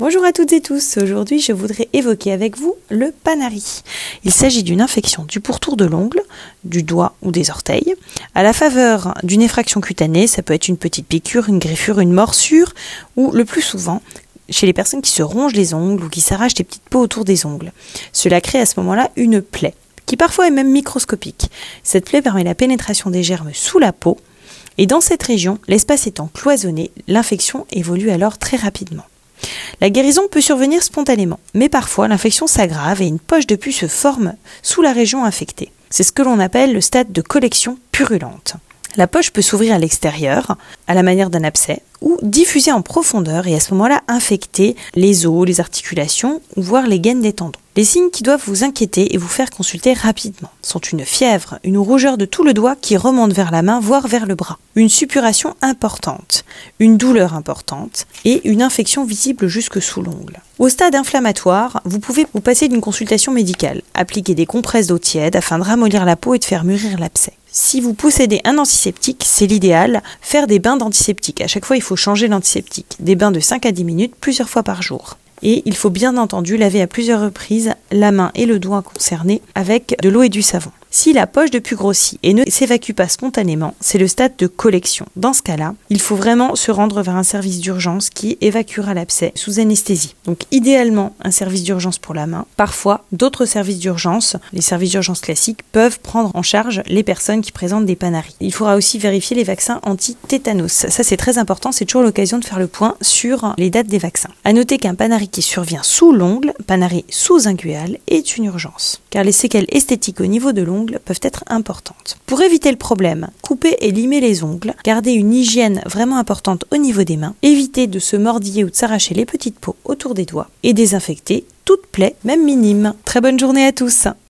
Bonjour à toutes et tous, aujourd'hui je voudrais évoquer avec vous le panari. Il s'agit d'une infection du pourtour de l'ongle, du doigt ou des orteils, à la faveur d'une effraction cutanée, ça peut être une petite piqûre, une griffure, une morsure, ou le plus souvent chez les personnes qui se rongent les ongles ou qui s'arrachent des petites peaux autour des ongles. Cela crée à ce moment-là une plaie, qui parfois est même microscopique. Cette plaie permet la pénétration des germes sous la peau, et dans cette région, l'espace étant cloisonné, l'infection évolue alors très rapidement. La guérison peut survenir spontanément, mais parfois l'infection s'aggrave et une poche de pus se forme sous la région infectée. C'est ce que l'on appelle le stade de collection purulente. La poche peut s'ouvrir à l'extérieur, à la manière d'un abcès, ou diffuser en profondeur et à ce moment-là infecter les os, les articulations, voire les gaines des tendons. Les signes qui doivent vous inquiéter et vous faire consulter rapidement sont une fièvre, une rougeur de tout le doigt qui remonte vers la main, voire vers le bras, une suppuration importante, une douleur importante et une infection visible jusque sous l'ongle. Au stade inflammatoire, vous pouvez vous passer d'une consultation médicale, appliquer des compresses d'eau tiède afin de ramollir la peau et de faire mûrir l'abcès. Si vous possédez un antiseptique, c'est l'idéal, faire des bains d'antiseptique. À chaque fois, changer l'antiseptique. Des bains de 5 à 10 minutes plusieurs fois par jour et il faut bien entendu laver à plusieurs reprises la main et le doigt concernés avec de l'eau et du savon. Si la poche de pus grossit et ne s'évacue pas spontanément, c'est le stade de collection. Dans ce cas-là, il faut vraiment se rendre vers un service d'urgence qui évacuera l'abcès sous anesthésie. Donc idéalement un service d'urgence pour la main. Parfois, d'autres services d'urgence, les services d'urgence classiques, peuvent prendre en charge les personnes qui présentent des panaries. Il faudra aussi vérifier les vaccins anti-tétanos. Ça c'est très important, c'est toujours l'occasion de faire le point sur les dates des vaccins. À noter qu'un panari qui survient sous l'ongle, panari sous-inguéal, est une urgence. Car les séquelles esthétiques au niveau de l'ongle peuvent être importantes. Pour éviter le problème, couper et limer les ongles, garder une hygiène vraiment importante au niveau des mains, éviter de se mordiller ou de s'arracher les petites peaux autour des doigts et désinfecter toute plaie, même minime. Très bonne journée à tous